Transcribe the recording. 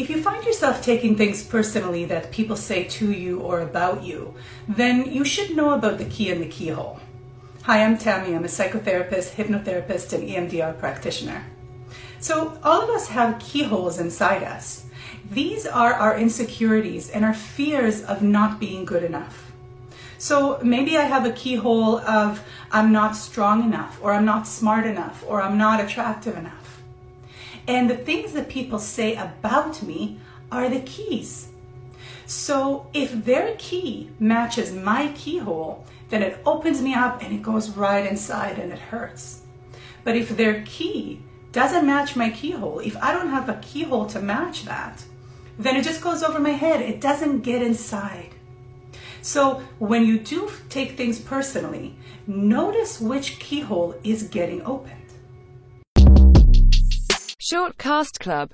If you find yourself taking things personally that people say to you or about you, then you should know about the key and the keyhole. Hi, I'm Tammy. I'm a psychotherapist, hypnotherapist, and EMDR practitioner. So, all of us have keyholes inside us. These are our insecurities and our fears of not being good enough. So, maybe I have a keyhole of I'm not strong enough, or I'm not smart enough, or I'm not attractive enough. And the things that people say about me are the keys. So if their key matches my keyhole, then it opens me up and it goes right inside and it hurts. But if their key doesn't match my keyhole, if I don't have a keyhole to match that, then it just goes over my head. It doesn't get inside. So when you do take things personally, notice which keyhole is getting opened. Shortcast Club